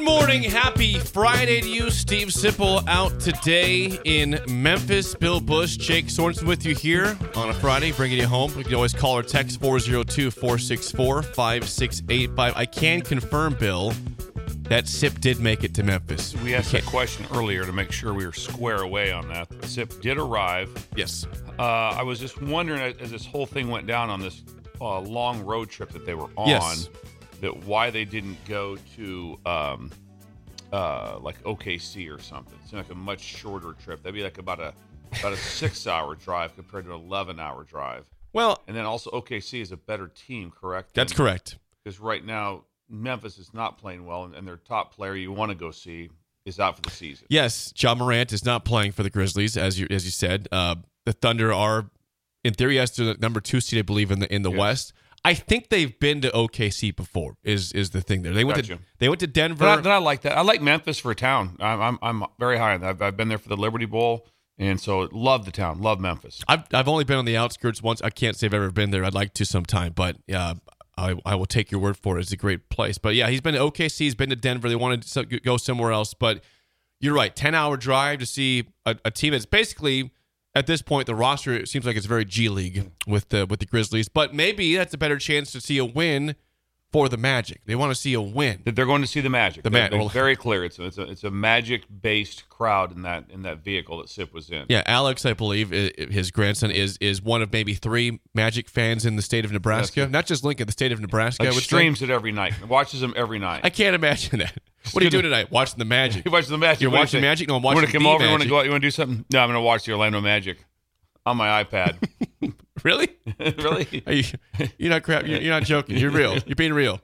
Good morning. Happy Friday to you. Steve Sipple out today in Memphis. Bill Bush, Jake Sorensen with you here on a Friday, bringing you home. You can always call or text 402 464 5685. I can confirm, Bill, that SIP did make it to Memphis. We asked that question earlier to make sure we were square away on that. SIP did arrive. Yes. Uh, I was just wondering as this whole thing went down on this uh, long road trip that they were on, Yes. That why they didn't go to um, uh, like OKC or something. It seemed like a much shorter trip. That'd be like about a about a six hour drive compared to an eleven hour drive. Well, And then also OKC is a better team, correct? that's correct. Because right now Memphis is not playing well, and, and their top player you want to go see is out for the season. Yes, Ja Morant is not playing for the Grizzlies, as you as you said. Uh, the Thunder are, in theory, as they're the number two seed, I believe, in the in the. West. I think they've been to OKC before. Is is the thing there? They went to they went to Denver. Then I, then I like that. I like Memphis for a town. I'm I'm, I'm very high on that. I've, I've been there for the Liberty Bowl, and so love the town. Love Memphis. I've I've only been on the outskirts once. I can't say I've ever been there. I'd like to sometime, but uh, I I will take your word for it. It's a great place. But yeah, he's been to OKC. He's been to Denver. They wanted to go somewhere else, but you're right. Ten hour drive to see a, a team that's basically at this point the roster. It seems like it's very G League with the with the Grizzlies, but maybe that's a better chance to see a win for the Magic. They want to see a win. That they're going to see the Magic. The They're- Ma- they're well- very clear. It's a, it's a it's a Magic based crowd in that in that vehicle that Sip was in. Yeah, Alex, I believe his grandson is is one of maybe three Magic fans in the state of Nebraska. Not just Lincoln, the state of Nebraska. Like streams it every night. Watches them every night. I can't imagine that. What are you doing tonight? Watching the Magic. You watch the Magic. You're What watching say? Magic? No, I'm You want watching to come the over? You want to go out? You want to do something? No, I'm going to watch the Orlando Magic on my iPad. Really? really? Are you, you're not crap. You're, you're not joking. You're real. You're being real.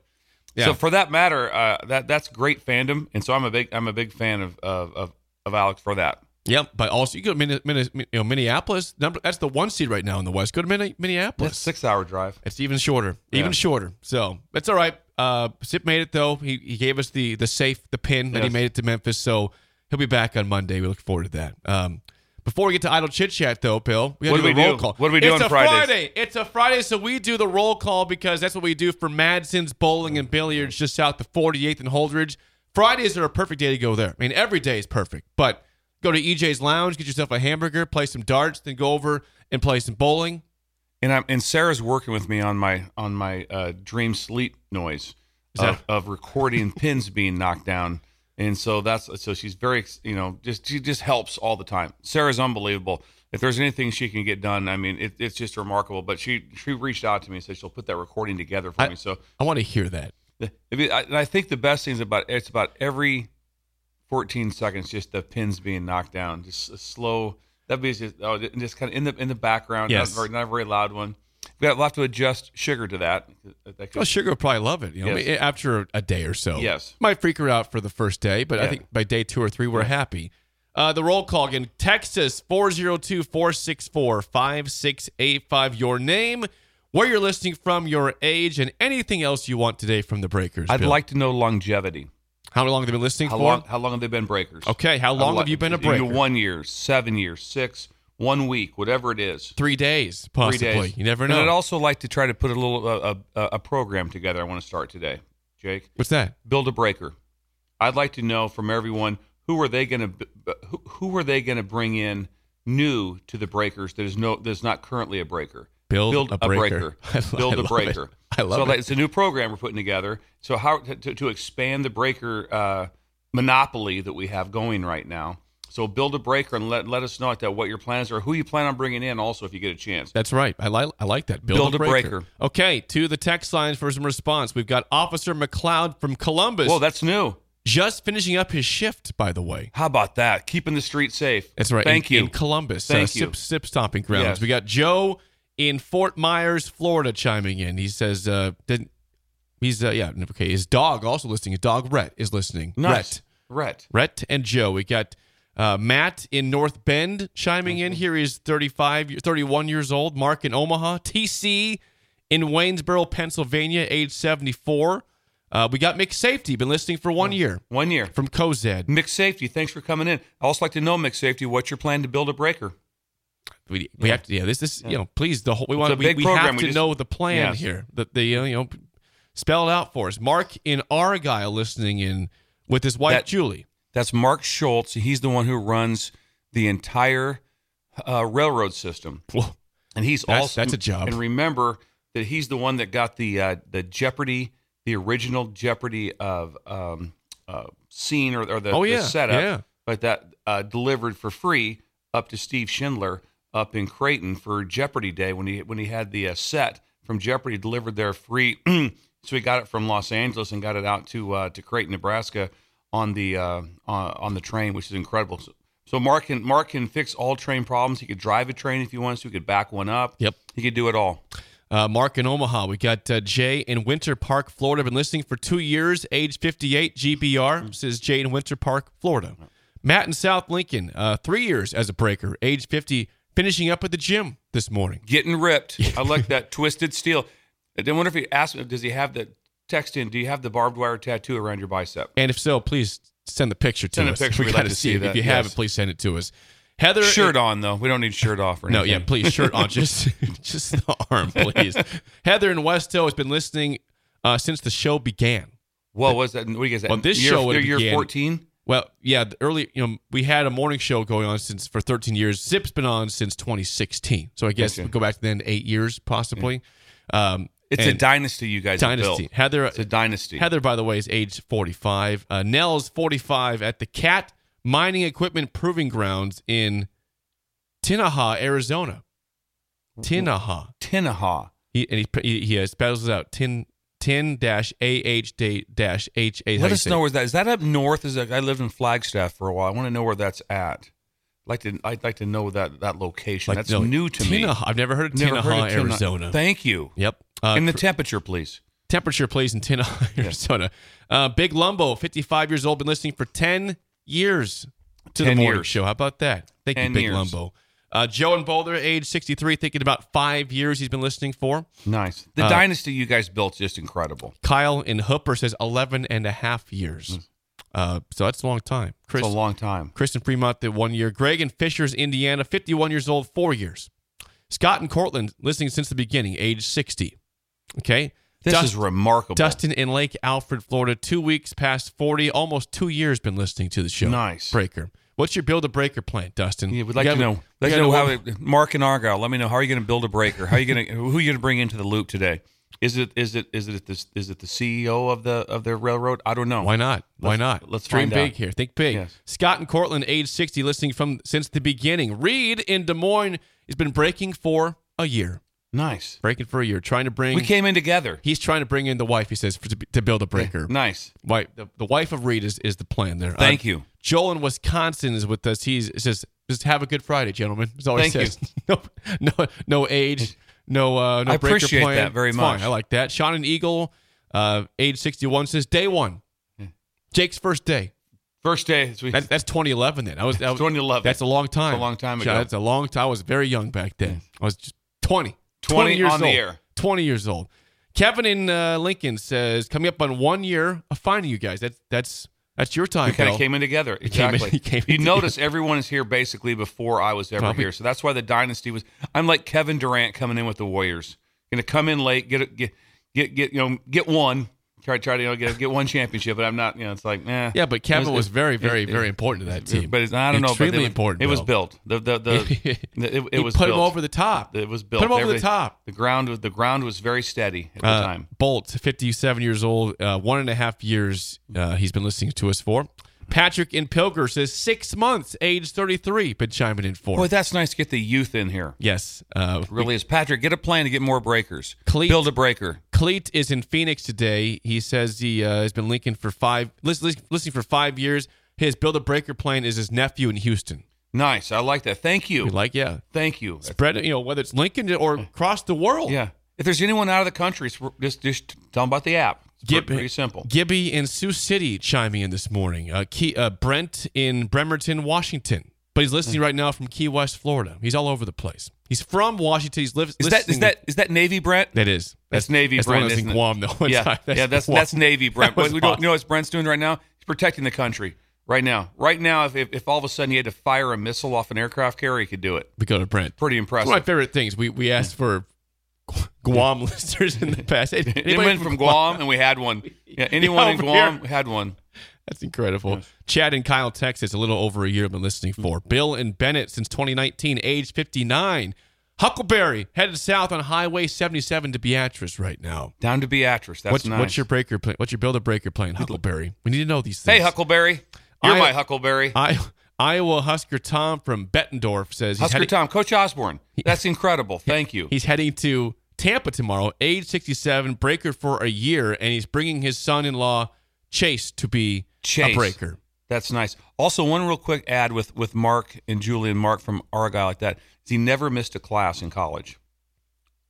Yeah. So for that matter, uh, that that's great fandom, and so I'm a big I'm a big fan of of of, of Alex for that. Yep. But also, you go to you know, Minneapolis. Number that's the one seed right now in the West. Go to Minne- Minneapolis. That's six hour drive. It's even shorter, even Yeah. shorter. So that's all right. Uh, Sip made it though. He, he gave us the the safe, the pin that he made it to Memphis. So he'll be back on Monday. We look forward to that. Um, before we get to idle chit chat though, Bill, we got to do a roll do? call. What do we do it's on a Fridays? Friday. It's a Friday, so we do the roll call because that's what we do for Madsen's Bowling and Billiards just south of 48th and Holdrege. Fridays are a perfect day to go there. I mean, every day is perfect, but go to EJ's Lounge, get yourself a hamburger, play some darts, then go over and play some bowling. And I'm and Sarah's working with me on my on my uh, dream sleep noise that- of, of recording pins being knocked down. And so that's so she's very you know just she just helps all the time. Sarah's unbelievable. If there's anything she can get done, I mean it, it's just remarkable. But she she reached out to me and said she'll put that recording together for I- me. So I want to hear that. I, and I think the best thing is about it's about every 14 seconds, just the pins being knocked down, just a slow. That'd be just oh, just kind of in the in the background, Yes. not very not a very loud one. We got we'll have to adjust sugar to that. That could- Well, Sugar will probably love it. You know, Yes. after a day or so. Yes. might freak her out for the first day, but I think by day two or three, we're happy. Uh, the roll call again: Texas 402-464-5685. Your name, where you're listening from, your age, and anything else you want today from the Breakers. I'd Bill. like to know longevity. How long have they been listening How for? long? How long have they been breakers? Okay, how long I'd have you been a breaker? One year, seven years, six, one week, whatever it is. Three days, Three possibly. days. You never know. And. I'd also like to try to put a little uh, a, a, a program together. I want to start today, Jake. What's that? build a breaker. I'd like to know from everyone who are they going to who, who are they going to bring in new to the breakers that is no that's not currently a breaker? Build build a breaker. I lo- Build I a love breaker. it. I love so it. that- it's a new program we're putting together. So how to, to expand the breaker uh, monopoly that we have going right now. So build a breaker and let let us know that what your plans are, who you plan on bringing in. Also, if you get a chance. That's right. I like I like that. Build, Build a, breaker. breaker. Okay, to the text lines for some response. We've got Officer McLeod from Columbus. Whoa, that's new. just finishing up his shift, by the way. How about that? Keeping the street safe. That's right. Thank in, you. In Columbus. Thank uh, you. Sip, sip stomping grounds. Yes. We got Joe in Fort Myers, Florida, chiming in. He says, uh, didn't, he's, uh, yeah, okay. His dog also listening. His dog, Rhett, is listening. nice. Rhett. Rhett. Rhett and Joe. We got uh, Matt in North Bend chiming in here. He's 35, 31 years old. Mark in Omaha. TC in Waynesboro, Pennsylvania, age 74. Uh, we got Mick Safety, been listening for one year One year. from Cozad. Mixed safety. Thanks for coming in. I also like to know mixed safety. What's your plan to build a breaker? We, we have to, yeah. This is you know, please the whole we want we, we program. have We to just- know the plan Yes. here. That the uh, you know spell it out for us. Mark in Argyle listening in with his wife That- Julie. That's Mark Schultz. He's the one who runs the entire uh, railroad system, and he's That's- also that's a job. And remember that he's the one that got the uh, the Jeopardy, the original Jeopardy of um, uh, scene or, or the, Oh, the yeah, setup, yeah. but that uh, delivered for free up to Steve Schindler up in Creighton for Jeopardy Day when he when he had the uh, set from Jeopardy delivered there free. so he got it from Los Angeles and got it out to uh, to Creighton, Nebraska on the uh, on, on the train, which is incredible. So, so Mark can Mark can fix all train problems. He could drive a train if he wants to. He could back one up. Yep. He could do it all. Uh, Mark in Omaha. We got uh, Jay in Winter Park, Florida. Been listening for two years, age 58, GBR. Says Jay in Winter Park, Florida. Matt in South Lincoln, uh, three years as a breaker, age 50, finishing up at the gym this morning. Getting ripped. I like that twisted steel. I wonder if he asked, does he have the text in? Do you have the barbed wire tattoo around your bicep? And if so, please send the picture to Send a us. picture. We got like to see it. If that, you have it, please send it to us. Heather, Shirt on though. We don't need shirt off or No, yeah, please, shirt on, just just the arm, please. Heather in Westo has been listening uh, since the show began. What was that? What do you guys? Well, this year, show year fourteen. Well, yeah, the early, you know, we had a morning show going on since for 13 years. Sip's been on since 2016, so I guess Okay. we go back to then eight years possibly. Um, It's a dynasty you guys dynasty. Heather, It's a dynasty. Heather, by the way, is age 45. Uh, Nell's 45 at the Cat Mining Equipment Proving Grounds in Tinaha, Arizona. Tinaha. Tinaha. He and he he, he spells it out. Tin tin dash ah dash h a. Let us know where that is. That up north? Is that, I lived in Flagstaff for a while. I want to know where that's at. Like to. I'd like to know that that location. Like, that's no, new to me. I've never heard of Never Tinaha, heard of Tina- Arizona. Thank you. Yep. Uh, and the temperature, please. temperature please, in Tinaha, Arizona. Uh, Big Lumbo, 55 years old, been listening for 10 years to 10 the morning years. show. How about that? Thank you, Big years. Lumbo. Uh, Joe in Boulder, age 63, thinking about five years he's been listening for. Nice. The Uh, dynasty you guys built is just incredible. Kyle in Hooper says 11 and a half years. Uh, so that's a long time. Chris. It's a long time. Kristen Fremont, the one year. Greg in Fishers, Indiana, 51 years old, four years. Scott in Cortland, listening since the beginning, age 60. Okay. This Dust- is remarkable. Dustin in Lake Alfred, Florida, two weeks past 40, almost two years been listening to the show. Nice. Breaker. What's your build a breaker plan, Dustin? Yeah, we'd like gotta- to know. Like to gotta know how Mark and Argyle. Let me know how are you going to build a breaker? How are you going to who are you going to bring into the loop today? Is it is it is it the, is it the CEO of the of the railroad? I don't know. Why not? Why Let's- not? let's dream big out. here. Think big. Yes. Scott in Cortland, age 60, listening from since the beginning. Reed in Des Moines has been breaking for a year. Nice. Breaking for a year. Trying to bring. We came in together. He's trying to bring in the wife. He says for, to, to build a breaker. Nice. Wife, the, the wife of Reed is, is the plan there. Thank Uh, you. Joel in Wisconsin is with us. He's says just have a good Friday, gentlemen. That's all he Thank says. no, no, no age, no, uh, no I breaker appreciate plan. that very It's much. Fine. I like that. Sean and Eagle, uh, age sixty one says day one. Jake's first day. First day. this week. That, that's 2011. Then I was, that was 2011. That's a long time. That's a long time Sean, ago. That's a long time. I was very young back then. I was just 20. 20 years on the old. air. 20 years old. Kevin in uh, Lincoln says coming up on one year of finding you guys. That's that's that's your time. we kind of came in together. came in- Exactly. came in you together. notice everyone is here basically before I was ever here. So that's why the dynasty was. I'm like Kevin Durant coming in with the Warriors. Going to come in late, get a- get get get you know get one, try try to you know, get get one championship, but I'm not. You know, it's like, eh. Yeah, but Kevin It was, it- very, very, it- very important to that team. But it's, I don't know. Extremely it, was- important. It was built. The the the, the it, it was put built. him over the top. It was built. Put him over the top. The ground was the ground was very steady at the Uh, time. Bolt, 57 years old, uh, one and a half years uh, he's been listening to us for. Patrick in Pilger says six months, age 33, been chiming in for. Boy, that's nice to get the youth in here. yes. Uh, Really is. Patrick, get a plan to get more breakers. Cleat- Build a breaker. Cleet is in Phoenix today. He says he uh, has been linking for five, lis- lis- listening for five years. His build a breaker plane is his nephew in Houston. Nice. I like that. Thank you. You like, yeah. Thank you. Spread it, you know, whether it's Lincoln or across the world. Yeah. If there's anyone out of the country, just just tell them about the app. It's Gib- pretty simple. Gibby in Sioux City chiming in this morning. Uh, Key, uh, Brent in Bremerton, Washington. But he's listening right now from Key West, Florida. He's all over the place. He's from Washington. He's lives. Is that is that Navy Brent? That is. That's Navy That's Brent. that's in? Guam, though. yeah, yeah, that's Guam. that's Navy Brent. That we don't, you know what Brent's doing right now? He's protecting the country right now. Right now, if, if, if all of a sudden he had to fire a missile off an aircraft carrier, he could do it. We go to Brent. Pretty It's impressive. one of my favorite things. We we asked for Guam listeners in the past. Anybody went from Guam, and we had one. Yeah, anyone in Guam here. had one. That's incredible. Chad and Kyle, Texas, a little over a year I've been listening for. Bill and Bennett since 2019, age 59. Huckleberry headed south on Highway 77 to Beatrice right now. Down to Beatrice. That's what's, nice. what's your breaker plan? What's your build a breaker plan, Huckleberry? We need to know these things. hey, Huckleberry? You're I- my Huckleberry. I, Iowa Husker Tom from Bettendorf says he's Husker heading, Tom, Coach Osborne. That's incredible. Thank you. he's heading to Tampa tomorrow, age 67, breaker for a year, and he's bringing his son-in-law Chase to be Chase. a breaker. That's nice. Also, one real quick ad with with Mark and Julian. Mark from Argyle, like that. Is he never missed a class in college.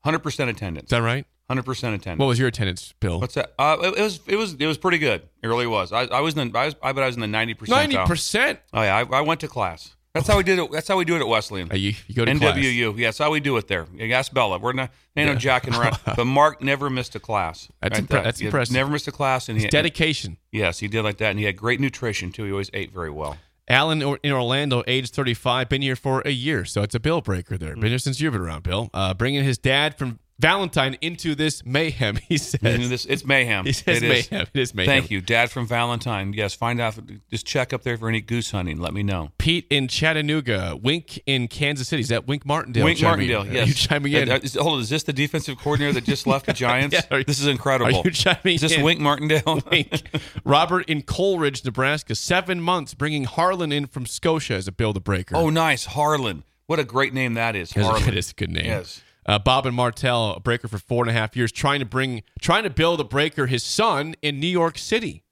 Hundred percent attendance. Is that right? Hundred percent attendance. What was your attendance, Bill? What's that? Uh, it, it was it was it was pretty good. It really was. I, I was in the, I was I bet I was in the ninety percent. Ninety percent. Oh yeah, I, I went to class. That's how we did it. That's how we do it at Wesleyan. You, you go to class. NWU. Yeah, that's how we do it there. You ask Bella. We're not ain't no jacking around. but Mark never missed a class. That's impre- that's impressive. Never missed a class, and he Dedication. Yes, he did like that, and he had great nutrition too. He always ate very well. Alan in Orlando, age 35, been here for a year, so it's a Bill breaker there. Mm. Been here since you've been around, Bill. Uh, bringing his dad from Valentine into this mayhem, he says. This, it's mayhem. He says It is. mayhem. It is mayhem. Thank you, Dad from Valentine. Yes, find out. Just check up there for any goose hunting. Let me know. Pete in Chattanooga, Wink in Kansas City. Is that Wink Martindale? Wink Martindale. in? Yes. Are you chiming in? Uh, uh, is, hold on. Is this the defensive coordinator that just left the Giants? Yeah, are this is incredible. are you chiming Is this in? Wink Martindale? Wink. Robert in Coleridge, Nebraska, seven months, bringing Harlan in from Scotia as a build a breaker. oh, nice, Harlan. What a great name that is, Harlan. That is a good name. Yes. Uh, Bob and Martell, a breaker for four and a half years, trying to bring, trying to build a breaker. His son in New York City.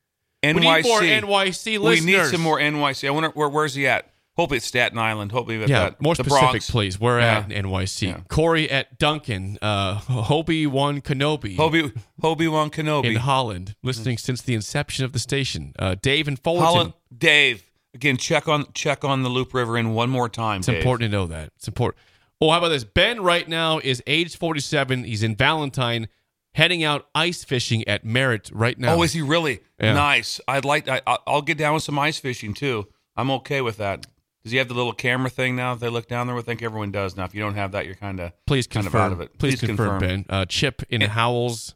NYC. We need more NYC We need some more NYC. I wonder where, where's he at? Hope it's Staten Island. Hope he's at Yeah, that. more the specific, Bronx. please. Where at Yeah. in NYC? Yeah. Corey at Duncan. Uh, Hobie one Kenobi Hobie Hobie Wan Kenobi. in Holland, listening since the inception of the station. Uh, Dave and Fullerton. Holland, Dave. Again, check on check on the Loup River in one more time. It's Dave. important to know that. It's important. Oh, how about this? Ben right now is age 47. He's in Valentine, heading out ice fishing at Merritt right now. Oh, is he really Yeah. nice? I'd like. I, I'll get down with some ice fishing too. I'm okay with that. Does he have the little camera thing now? If they look down there, I think everyone does now. If you don't have that, you're kind of Please kind confirm. of out of it. Please, confirm, Ben. Uh, Chip in Howells.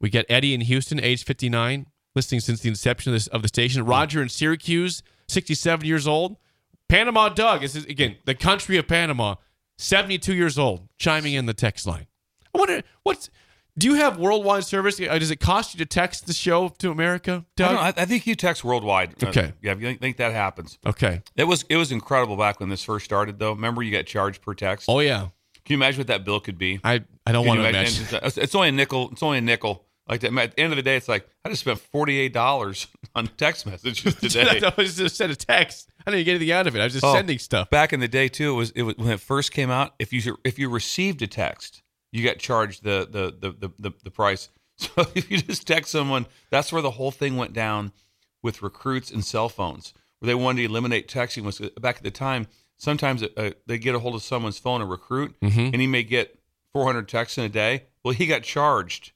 We get Eddie in Houston, age 59, listening since the inception of, this, of the station. Roger in Syracuse, 67 years old. Panama Doug this is again the country of Panama, 72 years old, chiming in the text line. I wonder what's. Do you have worldwide service? Uh, Does it cost you to text the show to America, I, Doug? I, I think you text worldwide. Uh, Okay. yeah, if you think, that happens. okay. It was it was incredible back when this first started, though. Remember, you got charged per text. Oh yeah. Can you imagine what that bill could be? I I don't Can want to imagine- imagine. It's, only a nickel. It's only a nickel. Like that. At the end of the day, it's like I just spent forty eight dollars on text messages today. I just sent a text. I didn't get anything out of it. I was just Oh, sending stuff. Back in the day too, it was it was when it first came out. If you if you received a text, you got charged the the the the, the, the price. So if you just text someone, that's where the whole thing went down with recruits and cell phones, where they wanted to eliminate texting. Was back at the time. Sometimes uh, they get a hold of someone's phone, a recruit, Mm-hmm. and he may get 400 texts in a day. Well, he got charged.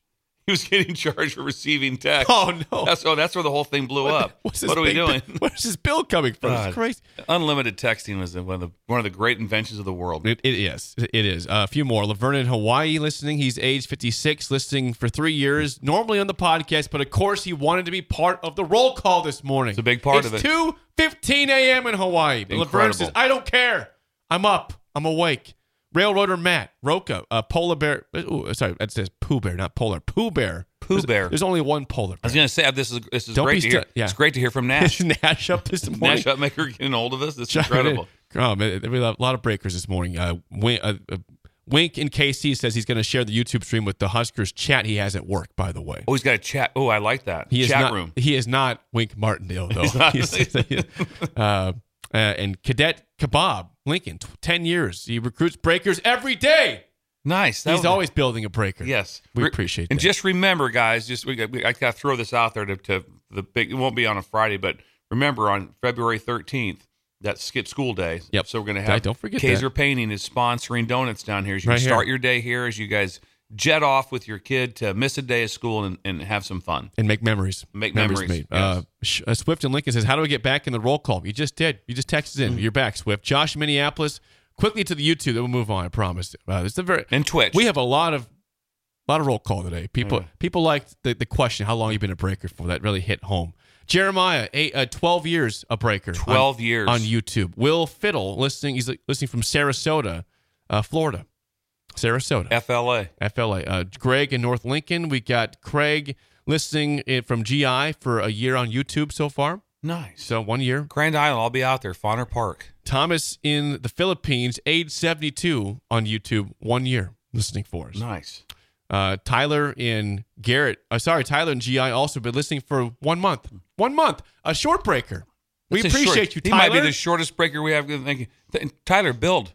he was getting charged for receiving text. Oh no! That's oh, that's where the whole thing blew up. What's what are we doing? bill- Where's this bill coming from? God. It's crazy. Unlimited texting was one of the one of the great inventions of the world. It, it is. It is. Uh, a few more. Laverne in Hawaii listening. He's age 56, listening for three years, normally on the podcast, but of course he wanted to be part of the roll call this morning. It's a big part it's of it. 2 15 a.m. in Hawaii. Laverne says, I don't care. I'm up. I'm awake. Railroader Matt, Roca, uh, Polar Bear. Ooh, sorry, that says Pooh Bear, not Polar. Pooh Bear. Pooh Bear. There's only one Polar I was going to say this is this is Don't great to hear. stu- yeah. It's great to hear from Nash. Nash up this morning? Nash up Upmaker getting hold of us. This is incredible. Oh man, there were a lot of breakers this morning. Uh, Wink, uh, uh, Wink in KC says he's going to share the YouTube stream with the Huskers chat he has at work. By the way, Oh, he's got a chat. Oh, I like that. he is chat not. room. He is not Wink Martindale though. not. He's- uh, uh, and Cadet Kebab Lincoln, t- ten years. He recruits breakers every day. Nice. That he's was- always building a breaker. Yes, we Re- appreciate And that. just remember, guys, just we, we, I got to throw this out there to, to the big. It won't be on a Friday, but remember on February thirteenth, that's Skip School Day. Yep. So we're going to Yeah, have. don't forget Kaiser that. Painting is sponsoring donuts down here. As you Right here. start your day here, as you guys jet off with your kid to miss a day of school and, and have some fun. and make memories. Make memories, made. yes. Uh, uh, Swift and Lincoln says, "How do we get back in the roll call?" You just did. You just texted Mm-hmm. in. You're back, Swift. Josh, Minneapolis. Quickly to the YouTube. Then we'll move on. I promise. Uh, it's a very And Twitch. We have a lot of A lot of roll call today. People Yeah. people liked the, the question, "How long you been a breaker for?" That really hit home. Jeremiah, eight, uh, twelve years a breaker. on- 12 years. on YouTube. Will Fiddle listening. He's listening from Sarasota, uh, Florida. Sarasota. FLA. FLA. Uh, Greg in North Lincoln. We got Craig listening from GI for a year on YouTube so far. Nice. So one year. Grand Island. I'll be out there. Fonner Park. Thomas in the Philippines, age 72 on YouTube, one year listening for us. Nice. Uh, Tyler in Garrett, uh, sorry, Tyler in GI also been listening for one month. One month, a short breaker. We That's a appreciate short- you, He might be the shortest breaker we have. Thank you. Tyler, build.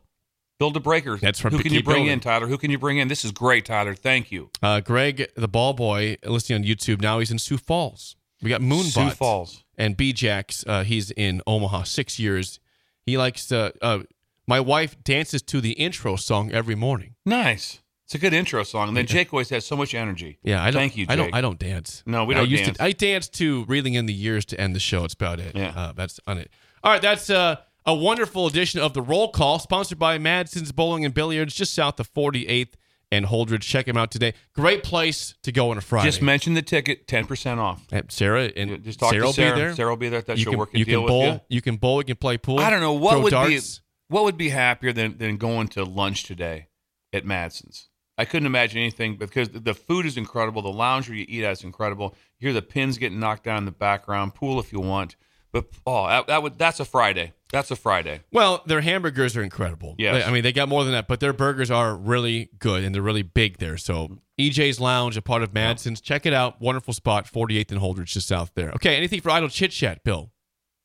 Build a breaker. That's from Who can you bring Building. in, Tyler? Who can you bring in? This is great, Tyler. Thank you. Uh, Greg, the ball boy, listening on YouTube. Now he's in Sioux Falls. We got Moonbot. Sioux Falls. And B Jax, uh, he's in Omaha, six years. He likes to. Uh, my wife dances to the intro song every morning. Nice. It's a good intro song. And then Jake always has so much energy. Yeah, I don't. Thank you, I don't. I don't dance. No, we I don't used dance. To, I dance to "Reeling in the Years" to end the show. It's about it. Yeah. uh, that's on it. All right, that's uh, a wonderful edition of the Roll Call, sponsored by Madsen's Bowling and Billiards, just south of 48th and Holdrege. Check them out today. Great place to go on a Friday. Just mention the ticket, 10% off. At Sarah and Just talk Sarah to will be there. Sarah will be there. That you she'll can, work a you deal can with bowl. you. You can bowl. You can play pool. I don't know what would darts. be what would be happier than than going to lunch today at Madsen's. I couldn't imagine anything because the food is incredible. The lounge where you eat at is incredible. You hear the pins getting knocked down in the background. Pool if you want, but oh, that, that would that's a Friday. That's a Friday. Well, their hamburgers are incredible. Yes. I mean, they got more than that, but their burgers are really good and they're really big there. So, EJ's Lounge, a part of Madsen's. Check it out. Wonderful spot, 48th and Holdrege, just south there. Okay, anything for idle chit chat, Bill?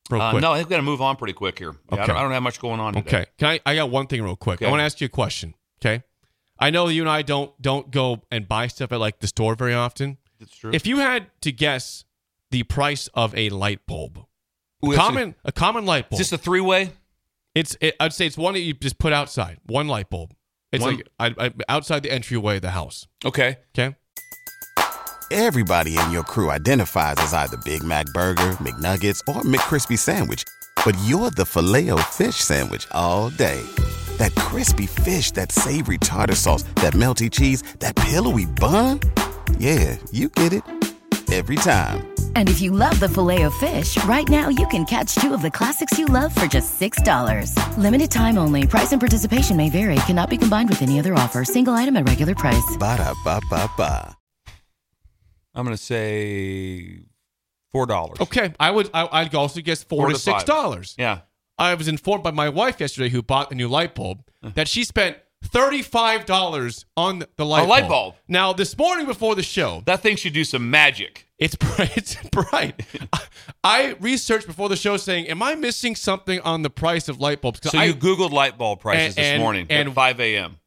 Real Uh, quick. no, I think we got to move on pretty quick here. Yeah, I, Okay. don't, I don't have much going on today. Okay. Can I? I got one thing real quick. I want to ask you a question. Okay. I know you and I don't don't go and buy stuff at like the store very often. That's true. If you had to guess the price of a light bulb, Ooh, that's a- common a, common light bulb. is this a three way? It's it, I'd say it's one that you just put outside. One light bulb. It's One- like I, I, outside the entryway of the house. Okay. Okay. Everybody in your crew identifies as either Big Mac Burger, McNuggets, or McCrispy Sandwich. But you're the filet fish Sandwich all day. That crispy fish, that savory tartar sauce, that melty cheese, that pillowy bun. Yeah, you get it. Every time. And if you love the filet of fish, right now you can catch two of the classics you love for just $6. Limited time only. Price and participation may vary. Cannot be combined with any other offer. Single item at regular price. Ba-da-ba-ba-ba. I'm going to say four dollars. Okay. I would I, I'd also guess four, Four to to six five. dollars. Yeah. I was informed by my wife yesterday, who bought a new light bulb, uh. that she spent thirty-five dollars on the light a light bulb. Now, this morning before the show, That thing should do some magic. it's bright. It's bright. I researched before the show, saying, "Am I missing something on the price of light bulbs? So I, you Googled light bulb prices And- this and- morning and- at 5 a.m.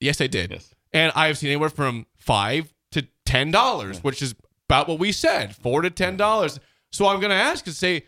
yes, I did. Yes. And I've seen anywhere from five to ten dollars, which is about what we said, four to ten dollars. So I'm going to ask and say,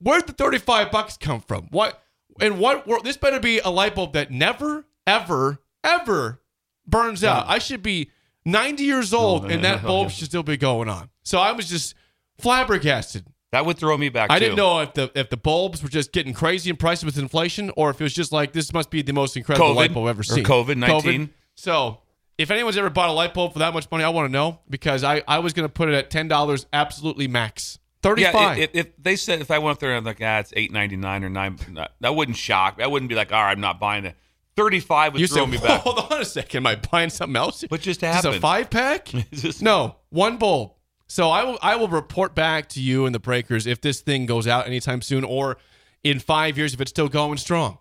where'd the thirty-five bucks come from? What and what? wor- This better be a light bulb that never, ever, ever burns out. I should be 90 years old, Oh, and that bulb should still be going on. So I was just flabbergasted. That would throw me back. I too. didn't know if the if the bulbs were just getting crazy in prices with inflation, or if it was just like this must be the most incredible COVID, light bulb I've ever seen. COVID-19. So if anyone's ever bought a light bulb for that much money, I want to know because I, I was going to put it at ten dollars, absolutely max. Thirty Yeah, if, if they said if I went up there and I'm like, ah, it's eight ninety nine or nine, that wouldn't shock. That wouldn't be like, all right, I'm not buying it. Thirty five would you throw said, me back. hold on a second, am I buying something else? What just Is this a five pack? This- no, one bulb. So I will I will report back to you and the breakers if this thing goes out anytime soon or in five years if it's still going strong.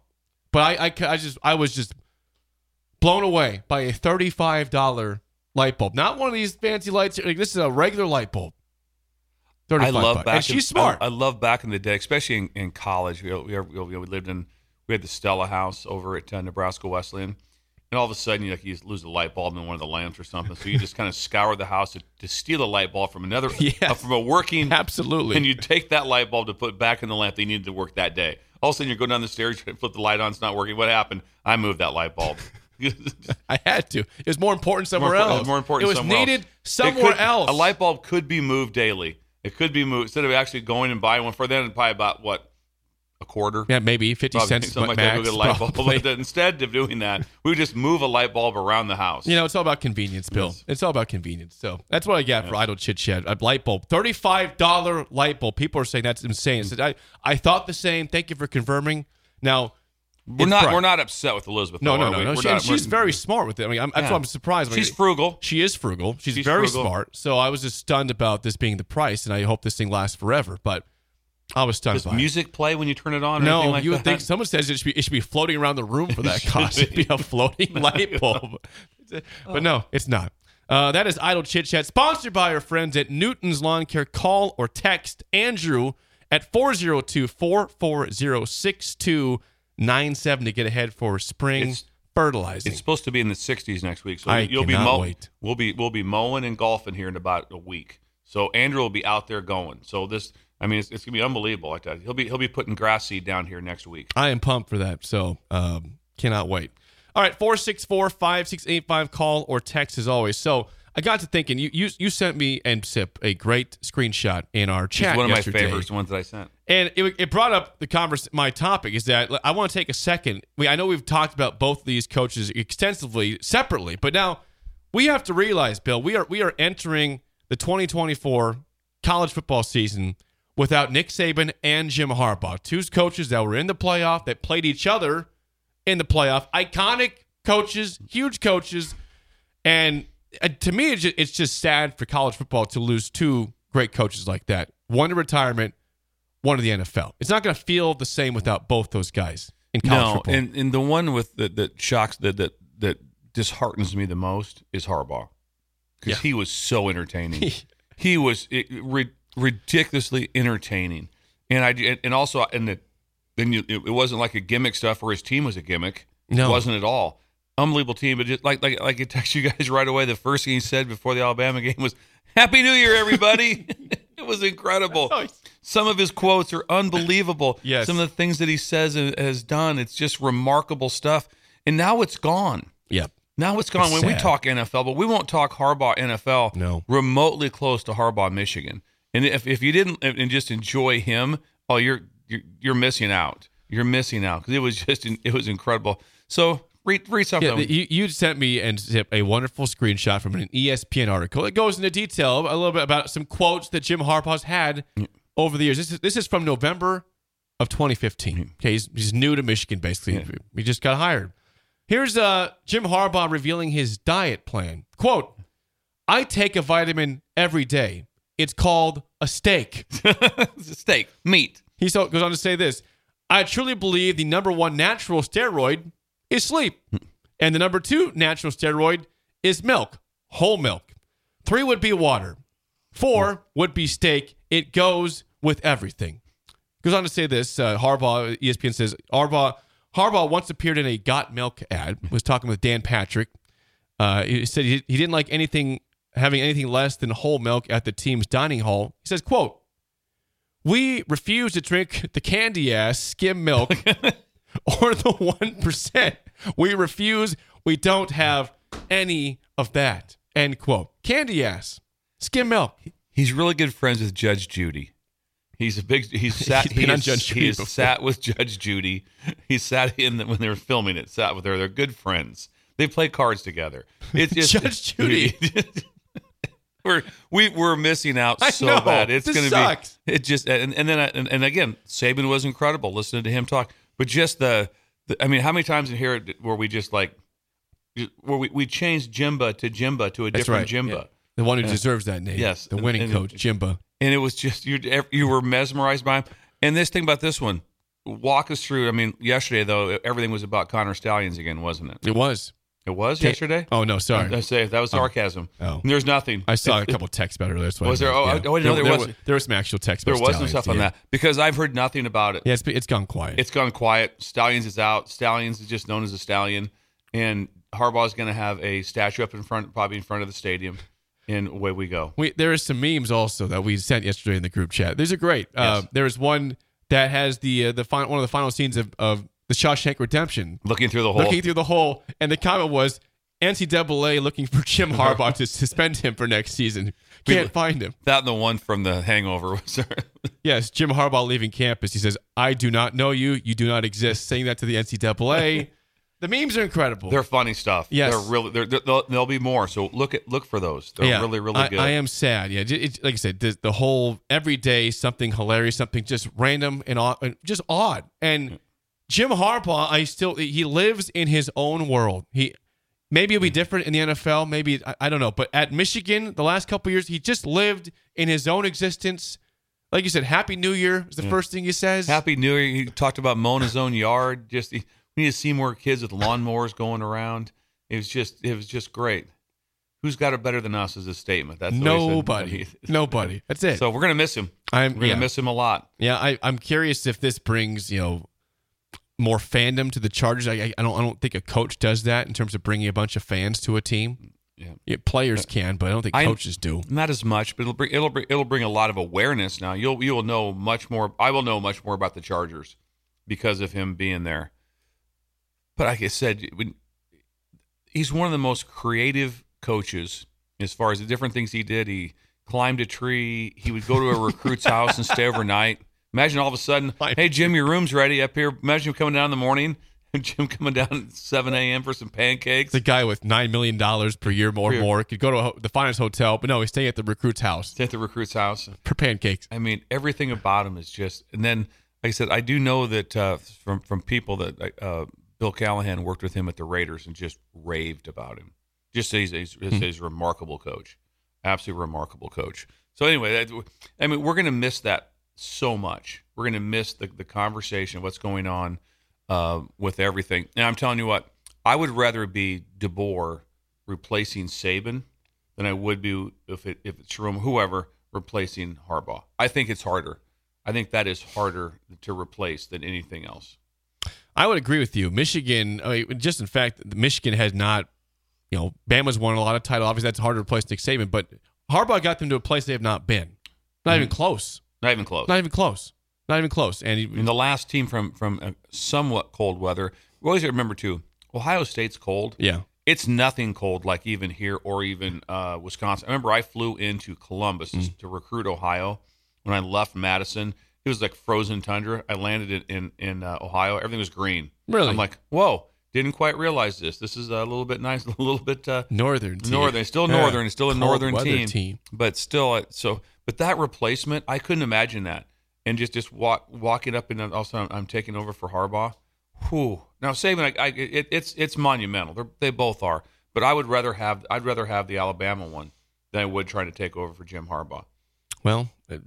But I I, I just I was just blown away by a thirty five dollar light bulb, not one of these fancy lights. Like, this is a regular light bulb. I love bucks. back. and she's smart. I, I love back in the day, especially in, in college. We, we, we, we lived in we had the Stella House over at uh, Nebraska Wesleyan, and all of a sudden you like you lose a light bulb in one of the lamps or something. So you just kind of scour the house to, to steal a light bulb from another Yes. uh, from a working Absolutely. and you take that light bulb to put back in the lamp they needed to work that day. All of a sudden you go down the stairs, you flip the light on, it's not working. What happened? I moved that light bulb. I had to. It was more important somewhere More else. More important. It was somewhere needed else. Somewhere could- else. A light bulb could be moved daily. It could be moved instead of actually going and buying one for then probably about what a quarter. Yeah, maybe fifty Probably cents something like max. that. Get a light bulb. But instead of doing that, we would just move a light bulb around the house. You know, it's all about convenience, Bill. Yes. It's all about convenience. So that's what I got for idle chit chat. A light bulb, thirty-five dollar light bulb. People are saying that's insane. I, I I thought the same. Thank you for confirming. Now we're not bright. we're not upset with Elizabeth. No, though, no, no, no. She, not- she's very smart with it. I mean, I'm, that's why I'm surprised. I mean, She's frugal. She is frugal. She's, She's very frugal. smart. So I was just stunned about this being the price, and I hope this thing lasts forever. But I was stunned Does by it. music play when you turn it on? Or No, like you would that? think someone says it should be it should be floating around the room for that cost. It'd be a floating light bulb, but no, it's not. Uh, that is Idle Chit Chat, sponsored by our friends at Newton's Lawn Care. Call or text Andrew at 402 440 6297 to get ahead for spring It's- fertilizing. It's supposed to be in the 60s next week, so I you'll be cannot mow- wait. We'll be we'll be mowing and golfing here in about a week. So Andrew will be out there going. So this, I mean, it's, it's gonna be unbelievable. Like that, he'll be he'll be putting grass seed down here next week. I am pumped for that. So um, cannot wait. All right, 464 5685, call or text as always. So I got to thinking, you you, you sent me and Sip a great screenshot in our It's chat one of my yesterday. favorites, ones that I sent. And it, it brought up the converse. My topic is that I want to take a second. We, I know we've talked about both of these coaches extensively separately, but now we have to realize, Bill, we are we are entering the 2024 college football season without Nick Saban and Jim Harbaugh, two coaches that were in the playoff that played each other in the playoff, iconic coaches, huge coaches, and uh, to me, it's just, it's just sad for college football to lose two great coaches like that. One to retirement, one to the NFL. It's not going to feel the same without both those guys in college No, football. and and the one with that that shocks that that that disheartens me the most is Harbaugh because Yeah. he was so entertaining. he was it, ri- ridiculously entertaining, and I and also and the then you it, wasn't like a gimmick stuff where his team was a gimmick. No. it wasn't at all. Unbelievable team, but just like like like it text you guys right away. The first thing he said before the Alabama game was "Happy New Year, everybody." it was incredible. Some of his quotes are unbelievable. Yes. Some of the things that he says and has done, it's just remarkable stuff. And now it's gone. yep. Now it's gone. It's when we talk NFL, but we won't talk Harbaugh NFL. No. remotely close to Harbaugh Michigan. And if, if you didn't and just enjoy him, oh, you're you're, you're missing out. You're missing out because it was just it was incredible. So read read something. Yeah, you, you sent me and a wonderful screenshot from an ESPN article. It goes into detail a little bit about some quotes that Jim Harbaugh's had over the years. This is this is from November of 2015. Okay, he's, he's new to Michigan, basically. He just got hired. Here's uh, Jim Harbaugh revealing his diet plan. Quote, I take a vitamin every day. It's called a steak. it's a steak, meat. He so, goes on to say this I truly believe the number one natural steroid is sleep. And the number two natural steroid is milk, whole milk. Three would be water. Four would be steak. It goes with everything. Goes on to say this uh, Harbaugh, ESPN says Harbaugh, Harbaugh once appeared in a Got Milk ad, was talking with Dan Patrick. Uh, he said he, he didn't like anything having anything less than whole milk at the team's dining hall. He says, quote, we refuse to drink the candy ass skim milk or the 1%. We refuse. We don't have any of that. End quote. Candy ass. Skim milk. He's really good friends with Judge Judy. He's a big. He's sat. He's he is- Judge he has sat with Judge Judy. He sat in the, when they were filming it. Sat with her. They're good friends. They play cards together. It's just Judge Judy. we're we we're missing out I so know. bad. It's going to be. It just and, and then I- and, and again, Saban was incredible. Listening to him talk, but just the, the I mean, how many times in here were we just like, where we we changed Jimba to Jimba to a That's different right. Jimba. Yeah. The one who deserves that name. Yes. The And- winning and- coach, Jimba. and it was just you you were mesmerized by him. And this thing about this one, walk us through. I mean, yesterday though, everything was about Connor Stalions again, wasn't it? It was. It was Ta- yesterday. Oh, no, sorry. I say that was sarcasm. Oh. There's nothing. I saw a couple texts about it earlier. Was there? Oh, I- yeah. oh, I didn't know there was- was. There was some actual text. There was some stuff on yeah. that because I've heard nothing about it. Yeah, it's, it's gone quiet. It's gone quiet. Stalions is out. Stalions is just known as a stallion, and Harbaugh's going to have a statue up in front, probably in front of the stadium, and away we go. We, there is some memes also that we sent yesterday in the group chat. These are great. Uh, there is one that has the uh, the fin- one of the final scenes of, of the Shawshank Redemption, Looking through the hole. looking through the hole, and the comment was NCAA looking for Jim Harbaugh to suspend him for next season. Can't find him. that and the one from the Hangover was there. Yes, Jim Harbaugh leaving campus. He says, "I do not know you. You do not exist." Saying that to the NCAA. the memes are incredible. They're funny stuff. Yes. they're really. They're, they'll, there'll be more. So look at look for those. They're really really I, good. I am sad. Yeah, it, it- like I said, the, the whole every day something hilarious, something just random and odd, and just odd. And Jim Harbaugh, I still he lives in his own world. He maybe it'll be hmm. different in the NFL. Maybe I, I don't know, but at Michigan, the last couple years, he just lived in his own existence. Like you said, Happy New Year is the hmm. first thing he says. Happy New Year. He talked about mowing his own yard. Just he, we need to see more kids with lawnmowers going around. It was just it was just great. Who's got it better than us is a statement. That's what he said. Nobody, nobody. That's it. So we're gonna miss him. I'm We're gonna yeah. miss him a lot. Yeah, I, I'm curious if this brings you know more fandom to the Chargers. I, I- don't I don't think a coach does that in terms of bringing a bunch of fans to a team. Yeah. Yeah, players uh, can, but I don't think I- coaches do. Not as much, but it'll bring it'll bring it'll bring a lot of awareness now. You'll you will know much more. I will know much more about the Chargers because of him being there. But like I said, when, he's one of the most creative coaches as far as the different things he did. He climbed a tree. He would go to a recruit's house and stay overnight. Imagine all of a sudden, hey Jim, your room's ready up here. Imagine him coming down in the morning. Jim coming down at seven a.m. for some pancakes. The guy with nine million dollars per year, more year. more, could go to ho- the finest hotel, but no, he's staying at the recruit's house at the recruit's house. for pancakes. I mean, everything about him is just. And then, like I said, I do know that uh, from from people that uh, Bill Callahan worked with him at the Raiders and just raved about him. Just says he's, he's, he's a remarkable coach, absolutely remarkable coach. So anyway, I mean, we're going to miss that so much. We're going to miss the the conversation, what's going on uh, with everything. And I'm telling you what, I would rather be DeBoer replacing Saban than I would be if it if it's Jerome whoever replacing Harbaugh. I think it's harder. I think that is harder to replace than anything else. I would agree with you. Michigan, I mean, just in fact, Michigan has not, you know, Bama's won a lot of titles. Obviously, that's harder to replace Nick Saban, but Harbaugh got them to a place they have not been. Not even close. Not even close. Not even close. Not even close. And he, And the last team from from somewhat cold weather. We always remember too. Ohio State's cold. yeah, It's nothing cold like even here or even uh, Wisconsin. I remember I flew into Columbus Mm. to recruit Ohio when I left Madison. It was like frozen tundra. I landed in in, in uh, Ohio. Everything was green. Really? I'm like, whoa! Didn't quite realize this. This is a little bit nice, a little bit uh, northern team. northern. Still Yeah. northern. Still a Cold northern team, team. But still, so but that replacement, I couldn't imagine that. And just just walk walking up and also I'm, I'm taking over for Harbaugh. Whew. Now Saban, I, I it, it's it's monumental. They're, they both are. But I would rather have I'd rather have the Alabama one than I would trying to take over for Jim Harbaugh. Well, uh,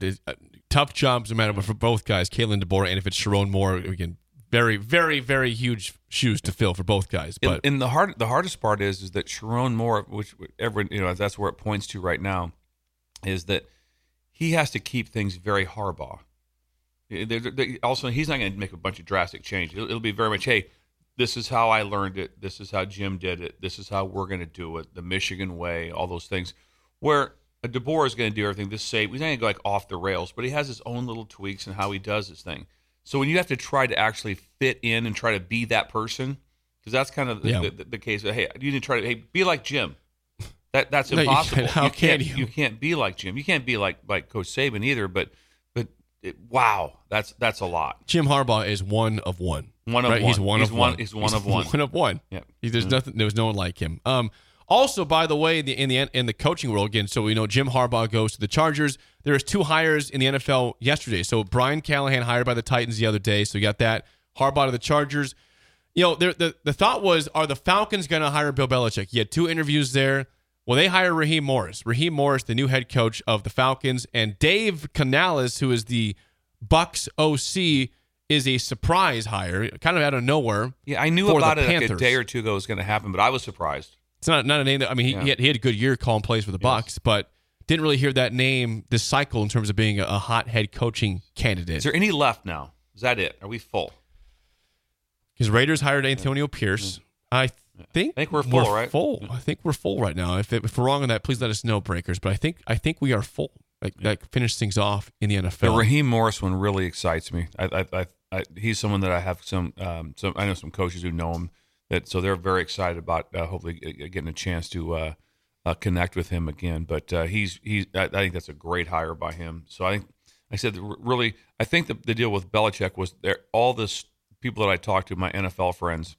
tough jobs no matter what for both guys, Kalen DeBoer, and if it's Sherrone Moore, again, very, very, very huge shoes to fill for both guys. But and the hard the hardest part is is that Sherrone Moore, which everyone you know that's where it points to right now, is that he has to keep things very Harbaugh. Eh, they- they- they- Also, he's not going to make a bunch of drastic change. It'll, it'll be very much, hey, this is how I learned it. This is how Jim did it. This is how we're going to do it. The Michigan way, all those things. Where a DeBoer is going to do everything this same. He's not going to go like off the rails, but he has his own little tweaks and how he does his thing. So when you have to try to actually fit in and try to be that person, because that's kind of the, Yeah. the, the case. Hey, you need to try to hey be like Jim. That that's No, you impossible. can't. How you can't can you? you can't be like Jim. You can't be like like Coach Saban either. But but it, wow, that's that's a lot. Jim Harbaugh is one of one. One of right? He's one. one He's of one- one. he's one of one. One of one. Yep. He- There's nothing. There was no one like him. Um. Also, by the way, the, in the in the coaching world again, so we know Jim Harbaugh goes to the Chargers. There's two hires in the NFL yesterday. So Brian Callahan hired by the Titans the other day. So you got that Harbaugh to the Chargers. You know, there- the the thought was, are the Falcons going to hire Bill Belichick? He had two interviews there. Well, they hire Raheem Morris. Raheem Morris, the new head coach of the Falcons, and Dave Canales, who is the Bucs OC, is a surprise hire, kind of out of nowhere. Yeah, I knew about it like a day or two ago it was going to happen, but I was surprised. It's not not a name that I mean he, Yeah. he, had, he had a good year calling plays for the Bucs, but didn't really hear that name this cycle in terms of being a, a hot head coaching candidate. Is there any left now? Is that it? Are we full? Because Raiders hired Antonio Pierce. I think I think we're full, right? Full. I think we're full right now. If, if we're wrong on that, please let us know, breakers. But I think I think we are full. Like that finish things off in the NFL. The Raheem Morris one really excites me. I, I, I, I, he's someone that I have some, um, some. I know some coaches who know him that, so they're very excited about uh, hopefully getting a chance to uh, uh, connect with him again. But uh, he's, he's. I, I think that's a great hire by him. So I think, I said, really, I think the, the deal with Belichick was there. All this people that I talked to, my NFL friends,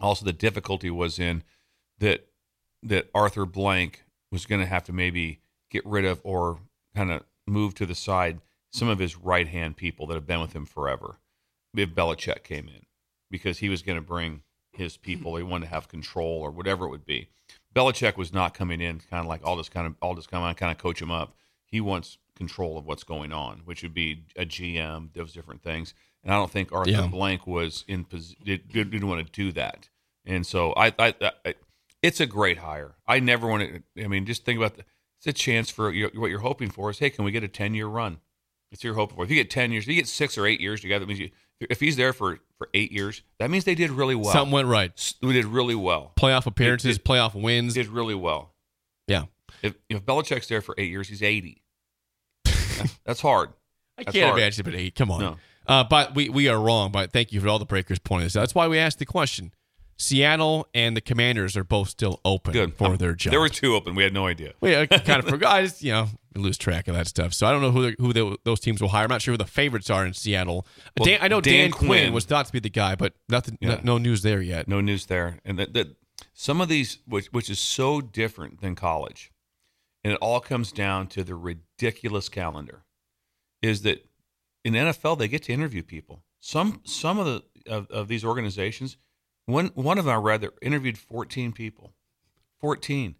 also the difficulty was in that that Arthur Blank was going to have to maybe get rid of or kind of move to the side some of his right hand people that have been with him forever. If Belichick came in, because he was going to bring his people, he wanted to have control or whatever it would be. Belichick was not coming in kind of like all this kind of all this come on, kind of coach him up. He wants control of what's going on, which would be a GM, those different things. And I don't think Arthur Yeah. Blank was in did, didn't want to do that. And so I, I, I, it's a great hire. I never want to. I mean, just think about the, it's a chance for your, what you're hoping for is hey, can we get a ten year run? It's your hope for. If you get ten years, if you get six or eight years together, that means you. If he's there for for eight years, that means they did really well. Something went right. We did really well. Playoff appearances, It- playoff wins. Did really well. yeah. If if Belichick's there for eight years, he's eighty. That's, that's hard. I That's can't hard. imagine but eight. Come on. No. Uh, but we, we are wrong. But thank you for all the breakers pointing this out. That's why we asked the question. Seattle and the Commanders are both still open Good for Um, their job. There were two open. We had no idea. We kind of forgot. I just, you know, lose track of that stuff. So I don't know who who the, those teams will hire. I'm not sure who the favorites are in Seattle. Well, Dan, I know Dan, Dan Quinn, Quinn- was thought to be the guy, but nothing, no, Yeah. no news there yet. No news there. And that, that some of these, which, which is so different than college, and it all comes down to the ridiculous calendar, is that in NFL they get to interview people. Some some of the of, of these organizations, one one of them I read that interviewed 14 people. 14.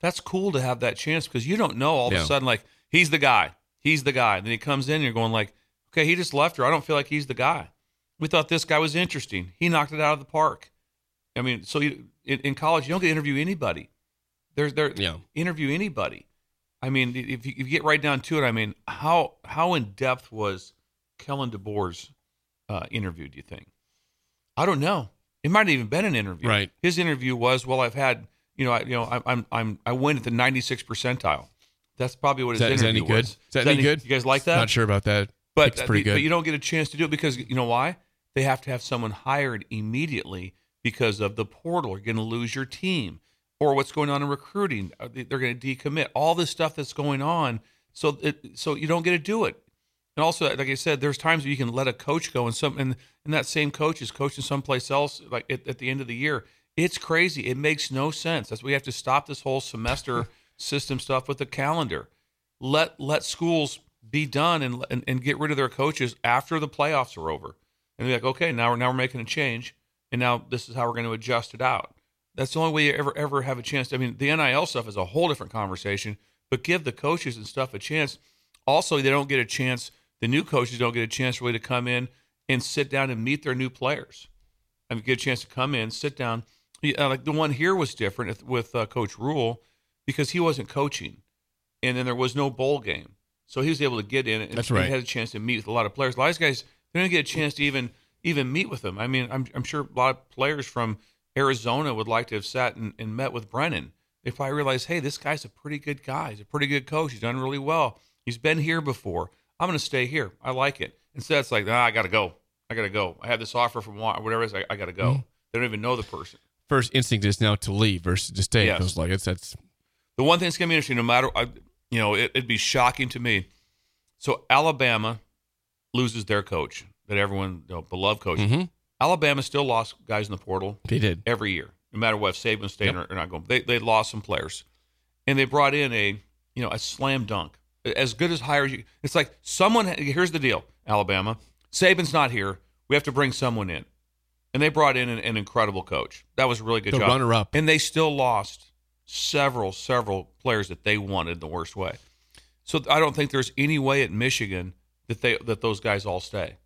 That's cool to have that chance because you don't know all of a sudden like he's the guy. He's the guy. then he comes in and you're going like, okay, he just left her. I don't feel like he's the guy. We thought this guy was interesting. He knocked it out of the park. I mean, so you, in, in college, you don't get to interview anybody. There's there Yeah. interview anybody. I mean, if you, if you get right down to it, I mean, how how in depth was Kalen DeBoer's uh, interview? Do you think? I don't know. It might have even been an interview. Right. His interview was, well, I've had, you know, I, you know, I, I'm I'm I went at the 96 percentile. That's probably what Is that, is that any good? was. Is that any good? You guys like that? Not sure about that. But it's pretty good. But you don't get a chance to do it because you know why? They have to have someone hired immediately because of the portal. You're going to lose your team, or what's going on in recruiting. Uh, they- They're going to decommit. All this stuff that's going on. So it, so you don't get to do it. And also, like I said, there's times where you can let a coach go, and some and, and that same coach is coaching someplace else. Like at, at the end of the year, it's crazy. It makes no sense. That's why we have to stop this whole semester system stuff with the calendar let let schools be done and, and and get rid of their coaches after the playoffs are over. And be like, okay, now we're now we're making a change, and now this is how we're going to adjust it out. That's the only way you ever ever have a chance. I mean, the NIL stuff is a whole different conversation, but give the coaches and stuff a chance. Also, they don't get a chance. The new coaches don't get a chance really to come in and sit down and meet their new players. I mean, get a chance to come in, sit down. Yeah, like the one here was different with- uh, Coach Rhule because he wasn't coaching and then there was no bowl game. So he was able to get in and That's right. had a chance to meet with a lot of players. A lot of these guys they didn't get a chance to even even meet with them. I mean, I'm I'm sure a lot of players from Arizona would like to have sat and, and met with Brennan. If I realize, hey, this guy's a pretty good guy. He's a pretty good coach. He's done really well. He's been here before. I'm going to stay here. I like it. Instead, it's like, ah, I got to go. I got to go. I have this offer from whatever it is. I, I got to go. Mm-hmm. They don't even know the person. First instinct is now to leave versus to stay. Yes. It feels like it's that's The one thing that's going to be interesting, no matter, I, you know, it, it'd be shocking to me. So Alabama loses their coach, that everyone, you know, beloved coach. Mm-hmm. Alabama still lost guys in the portal They did. every year, no matter what. Saban staying Yep. or, or not going, they they lost some players, and they brought in a you know a slam dunk, as good as hire. You, it's like someone. Here's the deal, Alabama. Saban's not here. We have to bring someone in, and they brought in an, an incredible coach. That was a really good The job. runner-up. and they still lost several several players that they wanted the worst way. So I don't think there's any way at Michigan that they that those guys all stay.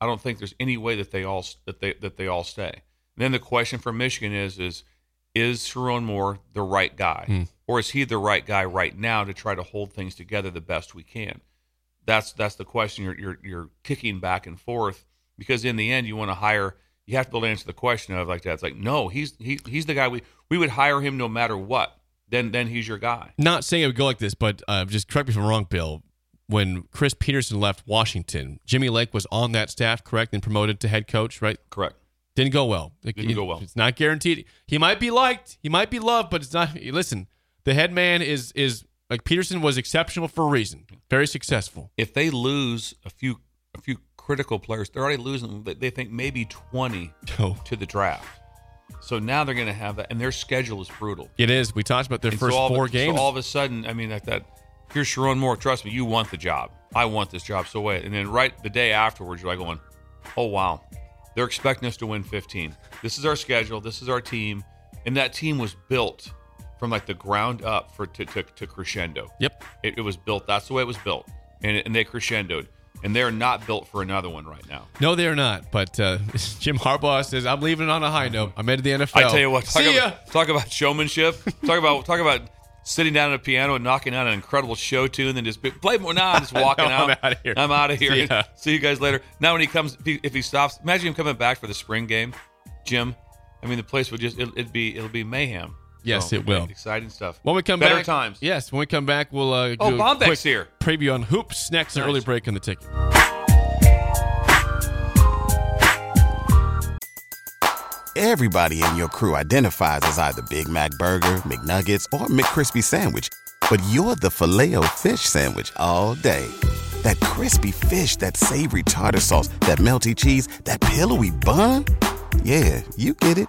I don't think there's any way that they all that they that they all stay. And then the question for Michigan is is is Sherrone Moore the right guy, hmm. or is he the right guy right now to try to hold things together the best we can? That's that's the question you're you're, you're kicking back and forth because in the end you want to hire. You have to be able to answer the question of like that. It's like no, he's he, he's the guy we we would hire him no matter what. Then then he's your guy. Not saying it would go like this, but uh, just correct me if I'm wrong, Bill. When Chris Petersen left Washington, Jimmy Lake was on that staff, correct, and promoted to head coach, right? Correct. Didn't go well. Didn't it- go well. It's not guaranteed. He might be liked. He might be loved, but it's not. Listen, the head man is is like Petersen was exceptional for a reason. Very successful. if they lose a few a few critical players, they're already losing. they- think maybe twenty Oh. to the draft. So now they're going to have that, and their schedule is brutal. It is. We talked about their And first so all of four a- games. So all of a sudden, I mean, like that. Here's Sherrone Moore. Trust me, you want the job. I want this job. So wait, and then right the day afterwards, you're like going, "Oh wow, they're expecting us to win 15. This is our schedule. This is our team, and that team was built from like the ground up for to to, to crescendo. Yep. It, it was built. That's the way it was built, and, and they crescendoed. And they're not built for another one right now. No, they are not. But uh, Jim Harbaugh says, "I'm leaving it on a high note. I'm headed to the NFL." I tell you what, talk See ya. about, talk about showmanship. talk about talk about sitting down at a piano and knocking out an incredible show tune, and then just be- play more. Now I'm just walking No, I'm out. outta here. I'm out of here. See. See you guys later. Now when he comes, if he, if he stops, imagine him coming back for the spring game, Jim. I mean, the place would just it, it'd be it'll be mayhem. Yes, it will. Exciting stuff. When we come Better back, times. Yes, when we come back, we'll uh, Oh, do a quick here. preview on hoops next. An Nice. early break in the ticket. Everybody in your crew identifies as either Big Mac Burger, McNuggets, or McCrispy Sandwich. But you're the filet fish Sandwich all day. That crispy fish, that savory tartar sauce, that melty cheese, that pillowy bun. Yeah, you get it.